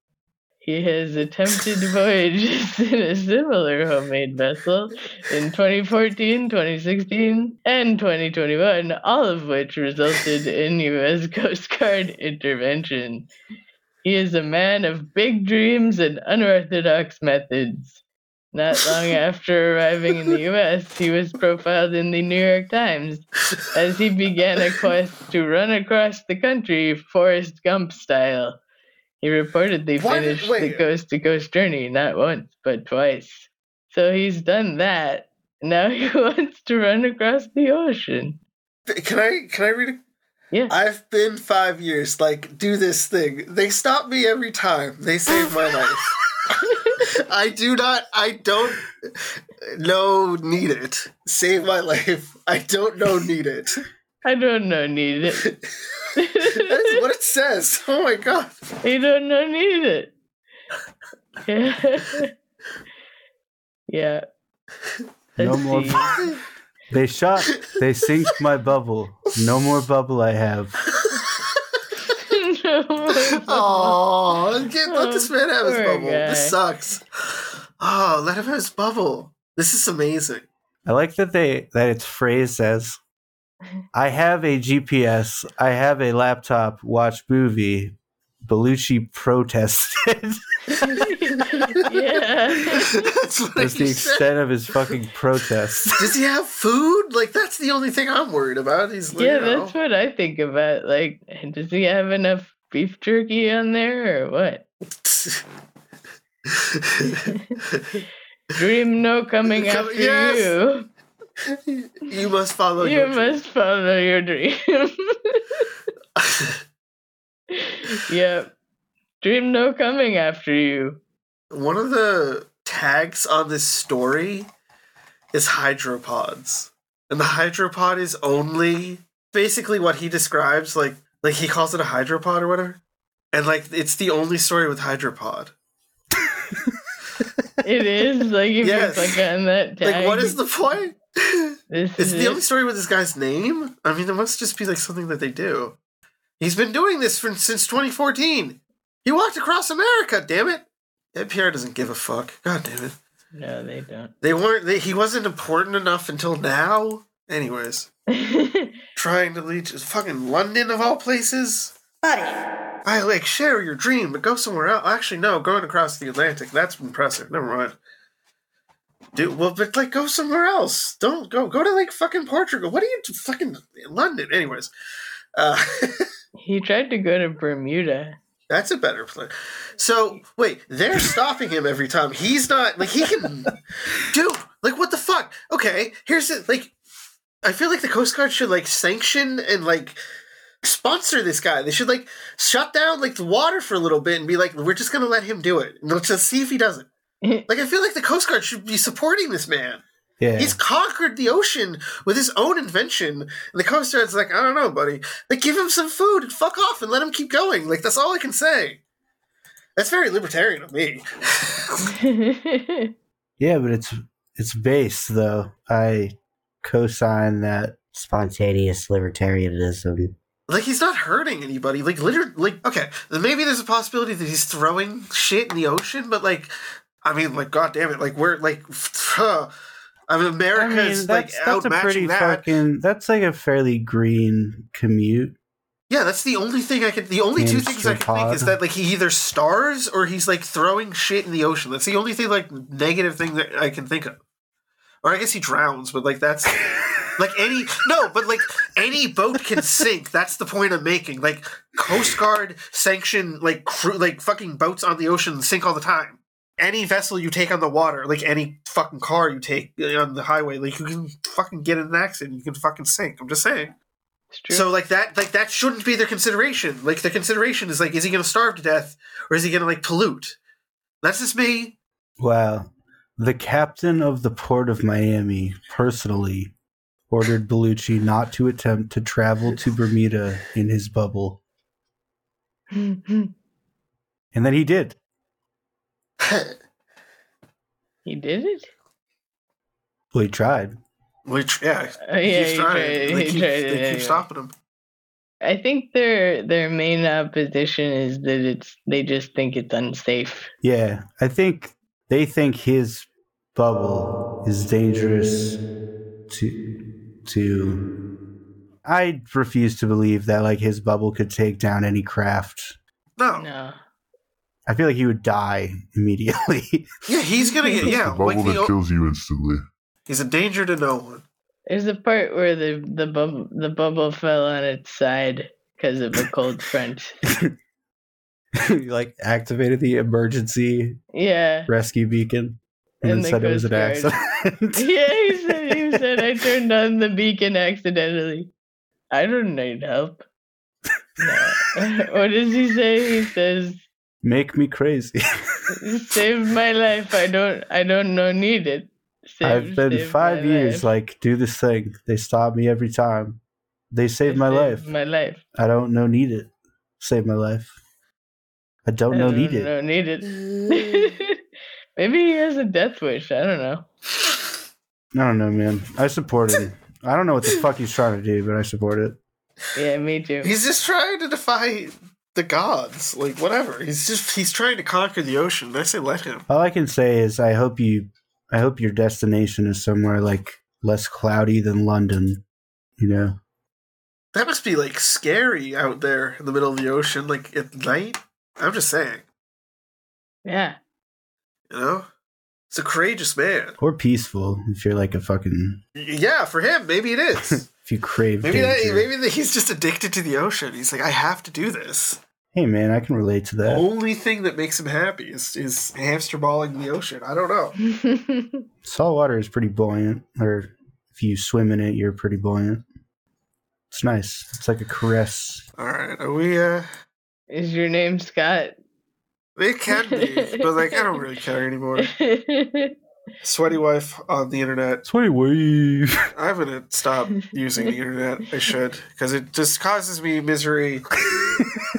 He has attempted voyages in a similar homemade vessel in 2014, 2016, and 2021, all of which resulted in U.S. Coast Guard intervention. He is a man of big dreams and unorthodox methods. Not long <laughs> after arriving in the U.S., he was profiled in the New York Times as he began a quest to run across the country Forrest Gump style. He reportedly
did-
finished the
wait.
coast to coast journey not once, but twice. So he's done that. Now <laughs> he wants to run across the ocean.
Can I can I read a
Yeah.
I've been five years. Like, do this thing. They stop me every time. They save my <laughs> life. I do not. I don't know. Need it. Save my life. I don't know. Need it.
I don't know, need it.
That's what it says. Oh my god.
I don't know, need it. Yeah. <laughs> <laughs> yeah.
No
Let's
more.
See.
bu- they shot. They sink my bubble. No more bubble I have.
Oh, get, let this man have his
Poor
bubble. This sucks. Oh, let him have his bubble. This is amazing.
I like that they that it's phrased as I have a GPS, I have a laptop, watch movie. Baluchi protested. <laughs>
yeah.
that's
That's the
he said.
extent of his fucking protest.
Does he have food? Like that's the only thing I'm worried about. He's like,
Yeah,
you know.
that's what I think about. Like, does he have enough beef jerky on there or what? Dream no coming
Come-
after
yes.
you.
you must follow
You
your dream.
must follow your dream. <laughs> yep. Dream no coming after you.
One of the tags on this story is hydropods. And the hydropod is only basically what he describes, like like he calls it a hydropod or whatever. And like it's the only story with hydropod. <laughs>
It is like if
Yes.
on that tag.
Like what is the point?
This
It's
is
the
it.
only story with this guy's name? I mean, it must just be like something that they do. He's been doing this for, since 2014. He walked across America, damn it. NPR doesn't give a fuck. God damn it.
No, they don't.
They weren't. They, he wasn't important enough until now. Anyways, <laughs> trying to lead to fucking London of all places.
Buddy,
I like share your dream, but go somewhere else. Actually, no, going across the Atlantic. That's impressive. Never mind. Dude, well, but like, go somewhere else. Don't go. Go to like fucking Portugal. What are you do- fucking London? Anyways, uh, <laughs>
He tried to go to Bermuda.
that's a better plan. So wait, they're stopping him every time. He's not like he can. <laughs> Dude, like what the fuck? Okay, here's it. Like, I feel like the Coast Guard should like sanction and like sponsor this guy. They should like shut down like the water for a little bit and be like, we're just gonna let him do it. And let's just see if he does it. <laughs> Like I feel like the Coast Guard should be supporting this man.
Yeah.
He's conquered the ocean with his own invention. And the Coast Guard's like, I don't know, buddy. Like give him some food and fuck off and let him keep going. Like that's all I can say. That's very libertarian of me. <laughs>
yeah, but it's it's base though. I co-sign that.
spontaneous libertarianism.
Like he's not hurting anybody. Like literally, like okay, maybe there's a possibility that he's throwing shit in the ocean. But like, I mean, like, god damn it, like we're like, <sighs> I mean,
I mean,
is like
that's that's a pretty
that.
fucking. That's like a fairly green commute.
Yeah, that's the only thing I can. The only two things I can think is that like he either stars or he's like throwing shit in the ocean. That's the only thing like negative thing that I can think of. Or I guess he drowns, but like that's like any no, but like any boat can sink. That's the point I'm making. Like Coast Guard sanction like crew like fucking boats on the ocean sink all the time. Any vessel you take on the water, like any fucking car you take uh, on the highway, like you can fucking get in an accident. You can fucking sink. I'm just saying.
It's true.
So like that like that shouldn't be their consideration. Like the consideration is like, is he gonna starve to death or is he gonna like pollute? That's just me.
Wow. The captain of the port of Miami personally ordered Baluchi not to attempt to travel to Bermuda in his bubble. <laughs> And then he did. <laughs>
he did it.
Well, he tried.
Which yeah,
Oh, yeah,
keeps
he
trying.
tried-
They
he
keep,
tried
they
it
keep
anyway.
stopping him.
I think their their main opposition is that it's they just think it's unsafe.
Yeah, I think they think his bubble is dangerous to to I refuse to believe that like his bubble could take down any craft.
No.
No.
I feel like he would die immediately. <laughs>
Yeah, he's gonna get yeah,
the bubble
like
that
the,
kills you instantly.
he's a danger to no one.
There's a part where the the bubble the bubble fell on its side because of a cold <laughs> front.
He, like activated the emergency
Yeah.
rescue beacon and,
And
then
the
said it was an
Guard.
accident. <laughs>
Yeah, he said he said I turned on the beacon accidentally. I don't need help. No. what does he say? He says,
Make me crazy. <laughs>
"Save my life. I don't. I don't know. Need it." Save,
I've been
save
five years
life.
like do this thing. They stop me every time. They save my
Save
life.
My life.
I don't know need it. Save my life. I don't
I
know
don't
need it.
know, need it. Mm. <laughs> Maybe he has a death wish. I don't know.
I don't know, man. I support him. I don't know what the fuck he's trying to do, but I support it.
Yeah, me too.
He's just trying to defy the gods. Like whatever. He's just he's trying to conquer the ocean. I say let him.
All I can say is I hope you I hope your destination is somewhere like less cloudy than London. You know?
That must be like scary out there in the middle of the ocean, like at night. I'm just saying.
Yeah.
You know? It's a courageous man.
Or peaceful if you're like a fucking
Yeah, for him, maybe it is. <laughs>
if you crave
maybe that, maybe that he's just addicted to the ocean. He's like, I have to do this.
Hey man, I can relate to
The
that.
only thing that makes him happy is is hamster balling the ocean. I don't know. <laughs>
Salt water is pretty buoyant, or if you swim in it, you're pretty buoyant. It's nice. It's like a caress.
All right, are we? uh
Is your name Scott?
It can be, but like I don't really care anymore. <laughs> Sweaty wife on the internet.
Sweaty wife.
I'm gonna stop using the internet. I should because it just causes me misery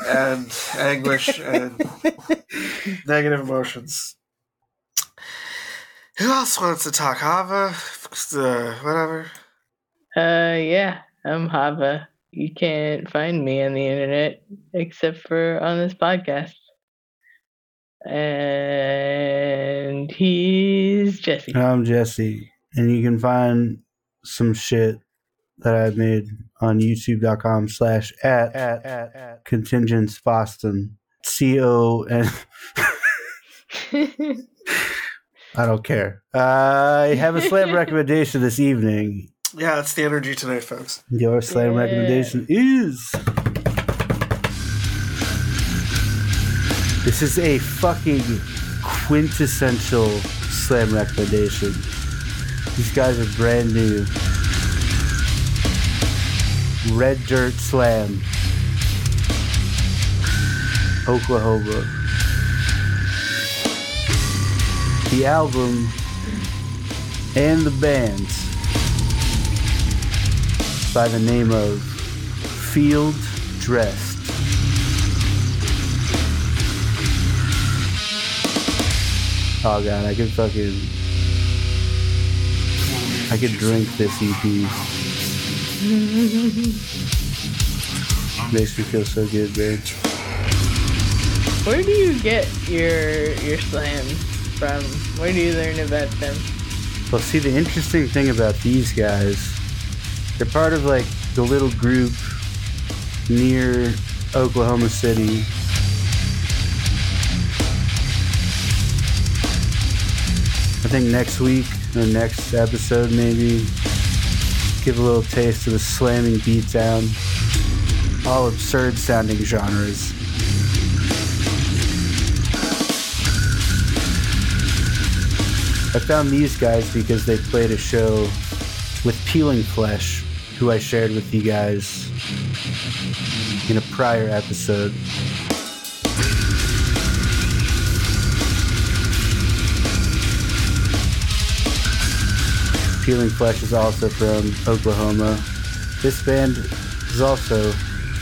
and anguish and negative emotions. Who else wants to talk? Chava, uh, whatever.
Uh, yeah, I'm Chava. You can't find me on the internet except for on this podcast. And he's Jesse.
I'm Jesse, and you can find some shit that I made on youtube.com slash at, at, at, at contingence Boston. C O N. <laughs> I don't care. I have a slam <laughs> recommendation this evening.
Yeah, it's the energy tonight, folks.
Your slam
Yeah.
recommendation is. This is a fucking quintessential slam recommendation. These guys are brand new. Red Dirt Slam. Oklahoma. The album and the band by the name of Field Dressed. Oh god, I could fucking. I could drink this EP. <laughs> Makes me feel so good, man.
Where do you get your your slams from? Where do you learn about them?
Well, see, the interesting thing about these guys, they're part of like the little group near Oklahoma City. I think next week or next episode, maybe give a little taste of the slamming beatdown. All absurd sounding genres. I found these guys because they played a show with Peeling Flesh, who I shared with you guys in a prior episode. Peeling Flesh is also from Oklahoma. This band is also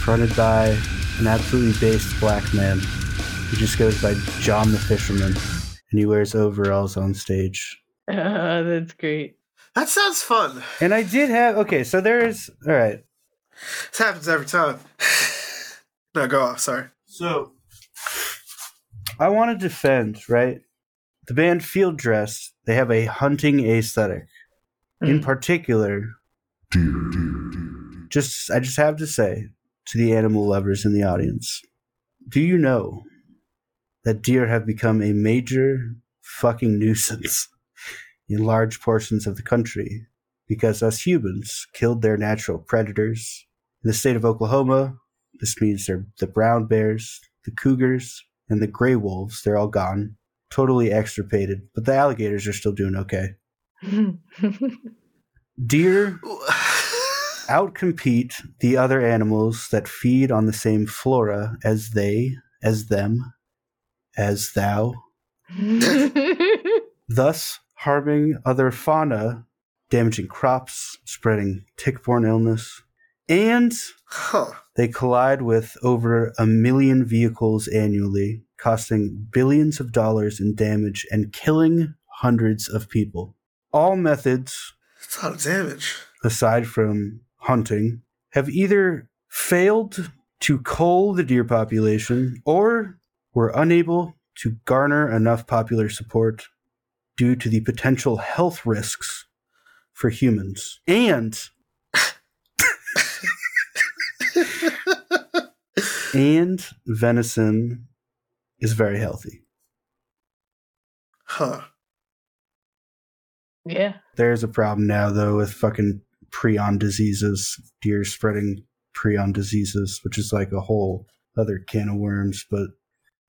fronted by an absolutely based black man who just goes by John the Fisherman and he wears overalls on stage.
Oh, <laughs> that's great.
That sounds fun.
And I did have okay, so there's all right.
This happens every time. <sighs> no, go off. Sorry.
So I want to defend, right? The band Field Dress, they have a hunting aesthetic. In mm. particular, just I just have to say to the animal lovers in the audience, do you know that deer have become a major fucking nuisance <laughs> in large portions of the country because us humans killed their natural predators. In the state of Oklahoma, this means they're the brown bears, the cougars, and the gray wolves. They're all gone, totally extirpated, but the alligators are still doing okay. <laughs> Deer outcompete the other animals that feed on the same flora as they, as them, as thou, <laughs> thus harming other fauna, damaging crops, spreading tick-borne illness, and
Huh.
they collide with over a million vehicles annually, costing billions of dollars in damage and killing hundreds of people. All methods,
It's a lot of damage.
aside from hunting, have either failed to cull the deer population or were unable to garner enough popular support due to the potential health risks for humans. And and venison is very healthy.
Huh.
Yeah.
There's a problem now though with fucking prion diseases, deer spreading prion diseases, which is like a whole other can of worms, but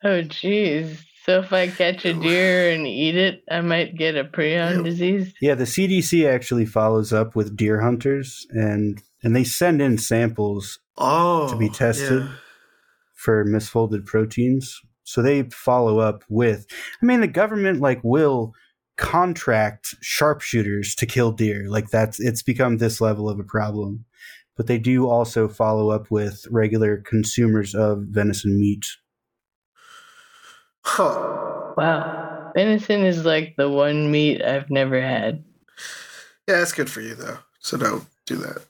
Oh, jeez. So if I catch a deer and eat it, I might get a prion
Ew.
disease.
yeah, the CDC actually follows up with deer hunters and and they send in samples
Oh.
To be tested.
yeah.
for misfolded proteins. So they follow up with I mean the government like will contract sharpshooters to kill deer. Like that's it's become this level of a problem. But they do also follow up with regular consumers of venison meat.
Huh.
Wow. Venison is like the one meat I've never had.
Yeah, that's good for you though. So don't do that.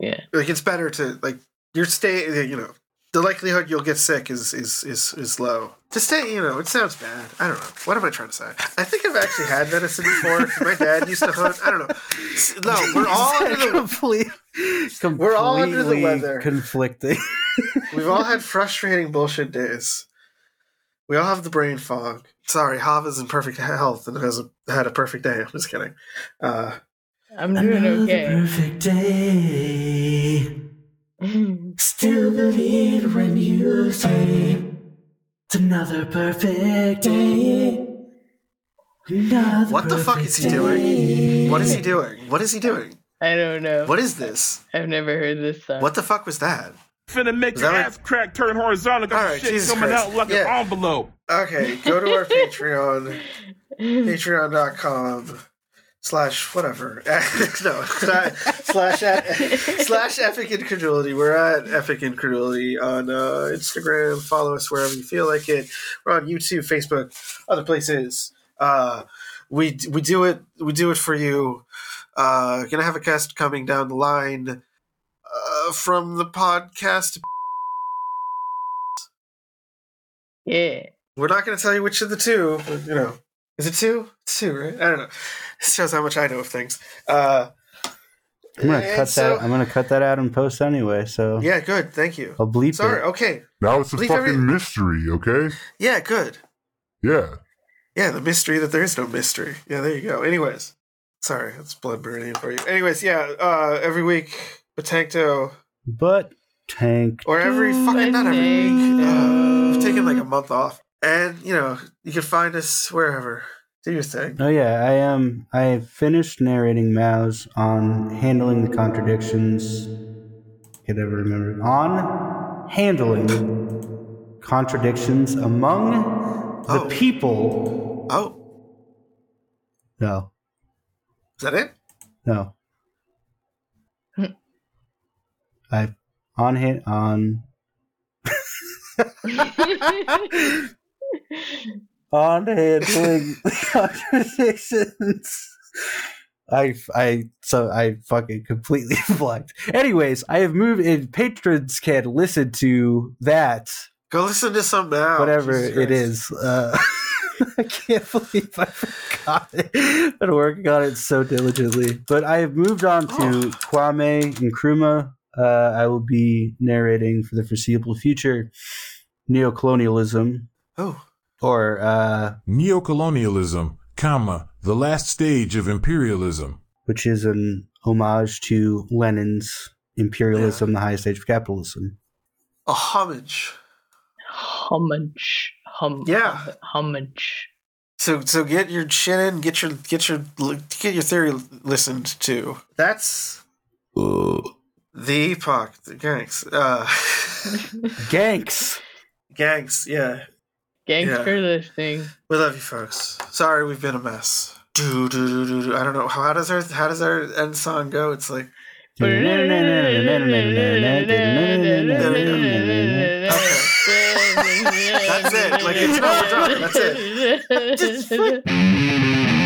Yeah.
Like it's better to like your stay. You know, the likelihood you'll get sick is is is is low. To stay, you know, it sounds bad. I don't know. What am I trying to say? I think I've actually had medicine before. <laughs> My dad used to hood. I don't know. No, <laughs> we're all under the,
complete, <laughs>
We're all under the weather.
conflicting.
we've all had frustrating bullshit days. We all have the brain fog. Sorry, Chava's in perfect health and has a, had a perfect day. I'm just kidding. Uh,
I'm doing okay.
perfect day. Still believe when you say it's another perfect day. Another
what the fuck is he doing? What is he doing? What is he doing?
I don't know.
What is this?
I've never heard this song.
What the fuck was that?
Finna make
Is
your
that like-
ass crack turn horizontal. Got
All right,
shit
Jesus
coming
Christ.
out like
Yeah.
an envelope.
Okay, go to our <laughs> Patreon, <laughs> patreon.com slash whatever. <laughs> no, slash slash at, <laughs> slash epic incredulity. We're at epic incredulity on uh, Instagram. Follow us wherever you feel like it. We're on YouTube, Facebook, other places. Uh, we we do it we do it for you. Uh, gonna have a guest coming down the line uh, from the podcast.
yeah.
We're not going to tell you which of the two, but, you know. Is it two? It's two, right? I don't know. This shows how much I know of things. Uh,
I'm gonna cut
so-
that. I'm gonna cut that out and post anyway. So
Yeah, good. Thank you.
I'll bleep
Sorry.
it.
Okay.
Now it's a
Leave
fucking
every-
mystery, okay?
Yeah, good.
Yeah.
Yeah, the mystery that there is no mystery. Yeah, there you go. Anyways, sorry, that's blood meridian for you. Anyways, yeah, uh, every week, Batankto,
But tank.
or every fucking, not every week. Uh, I've taken like a month off. And, you know, you can find us wherever. Do your thing.
Oh yeah, I am. I finished narrating Mao's on handling the contradictions. Could ever remember on handling contradictions among the
Oh.
people.
Oh,
No,
is that it?
no. <laughs> I on hit on <laughs> <laughs> on handling <laughs> contradictions. I I so I fucking completely <laughs> blanked. Anyways, I have moved. And patrons can listen to that
Go listen to some now.
whatever
Jesus
it
Christ.
is. Uh, <laughs> I can't believe I forgot it. Been working on it so diligently, but I have moved on to
Oh.
Kwame Nkrumah. Uh, I will be narrating for the foreseeable future neocolonialism,
Oh,
or uh,
Neocolonialism, comma, the last stage of imperialism.
which is an homage to Lenin's imperialism, the highest stage of capitalism.
a homage.
homage. Hum,
Yeah.
Homage.
So so get your chin in, get your get your get your theory listened to. That's the epoch, the gangs, uh, <laughs>
Ganks.
gangs. Yeah,
Thanks
Yeah.
listening.
we love you, folks. Sorry, we've been a mess. Do do do do. do. I don't know how does our how does our end song go? It's like That's it. Like, it's not- we're done. That's
it. <laughs>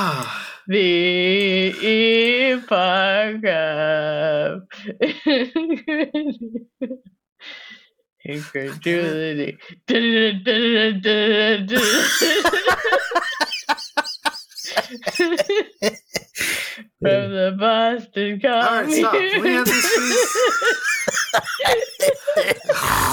Ah,
the epoch of incredulity. From the Boston
All right, stop.
Commune.
Can we end this, <laughs> please? <laughs>